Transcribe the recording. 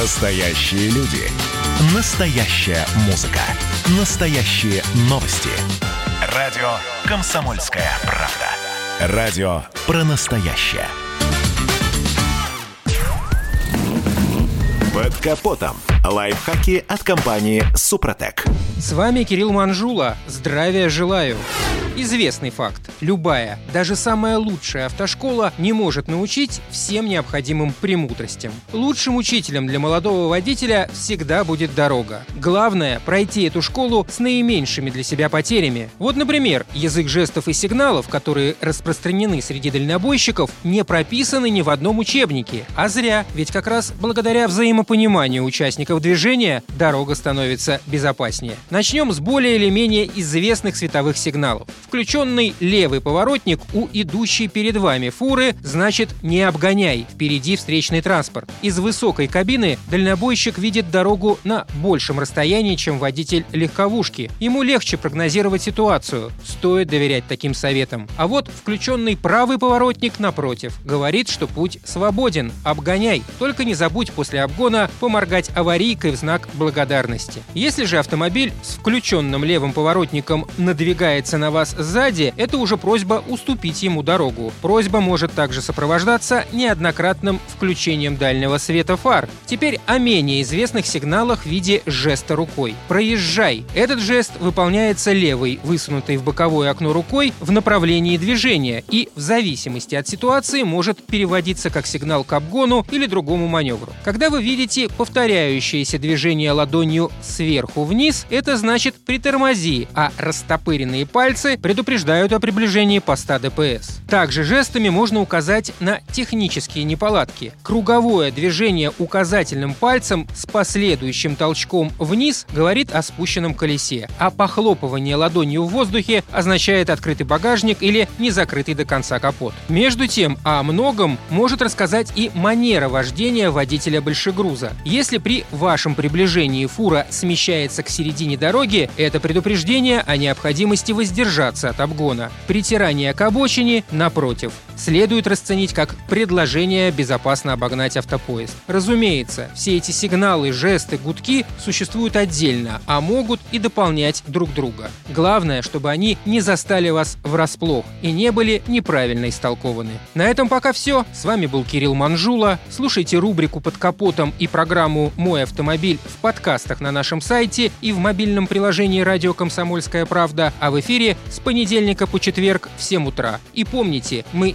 Настоящие люди. Настоящая музыка. Настоящие новости. Радио «Комсомольская правда». Радио про настоящее. Под капотом. Лайфхаки от компании «Супротек». С вами Кирилл Манжула. Здравия желаю. Известный факт. Любая, даже самая лучшая автошкола не может научить всем необходимым премудростям. Лучшим учителем для молодого водителя всегда будет дорога. Главное – пройти эту школу с наименьшими для себя потерями. Вот, например, язык жестов и сигналов, которые распространены среди дальнобойщиков, не прописаны ни в одном учебнике. А зря, ведь как раз благодаря взаимопониманию участников движения дорога становится безопаснее. Начнем с более или менее известных световых сигналов. Включенный левый поворотник у идущей перед вами фуры значит «не обгоняй, впереди встречный транспорт». Из высокой кабины дальнобойщик видит дорогу на большем расстоянии, чем водитель легковушки. Ему легче прогнозировать ситуацию. Стоит доверять таким советам. А вот включенный правый поворотник напротив говорит, что путь свободен. Обгоняй. Только не забудь после обгона поморгать аварийкой в знак благодарности. Если же автомобиль с включенным левым поворотником надвигается на вас сзади, это уже просьба уступить ему дорогу. Просьба может также сопровождаться неоднократным включением дальнего света фар. Теперь о менее известных сигналах в виде жеста рукой. «Проезжай». Этот жест выполняется левой, высунутой в боковое окно рукой в направлении движения и, в зависимости от ситуации, может переводиться как сигнал к обгону или другому маневру. Когда вы видите повторяющееся движение ладонью сверху вниз, это значит «притормози», а растопыренные пальцы предупреждают о приближении поста ДПС. Также жестами можно указать на технические неполадки. Круговое движение указательным пальцем с последующим толчком вниз говорит о спущенном колесе, а похлопывание ладонью в воздухе означает открытый багажник или не закрытый до конца капот. Между тем, о многом может рассказать и манера вождения водителя большегруза. Если при вашем приближении фура смещается к середине дороги, это предупреждение о необходимости воздержаться от обгона. Притирание к обочине, напротив, следует расценить как предложение безопасно обогнать автопоезд. Разумеется, все эти сигналы, жесты, гудки существуют отдельно, а могут и дополнять друг друга. Главное, чтобы они не застали вас врасплох и не были неправильно истолкованы. На этом пока все. С вами был Кирилл Манжула. Слушайте рубрику «Под капотом» и программу «Мой автомобиль» в подкастах на нашем сайте и в мобильном приложении «Радио Комсомольская правда», а в эфире с понедельника по четверг в 7 утра. И помните, мы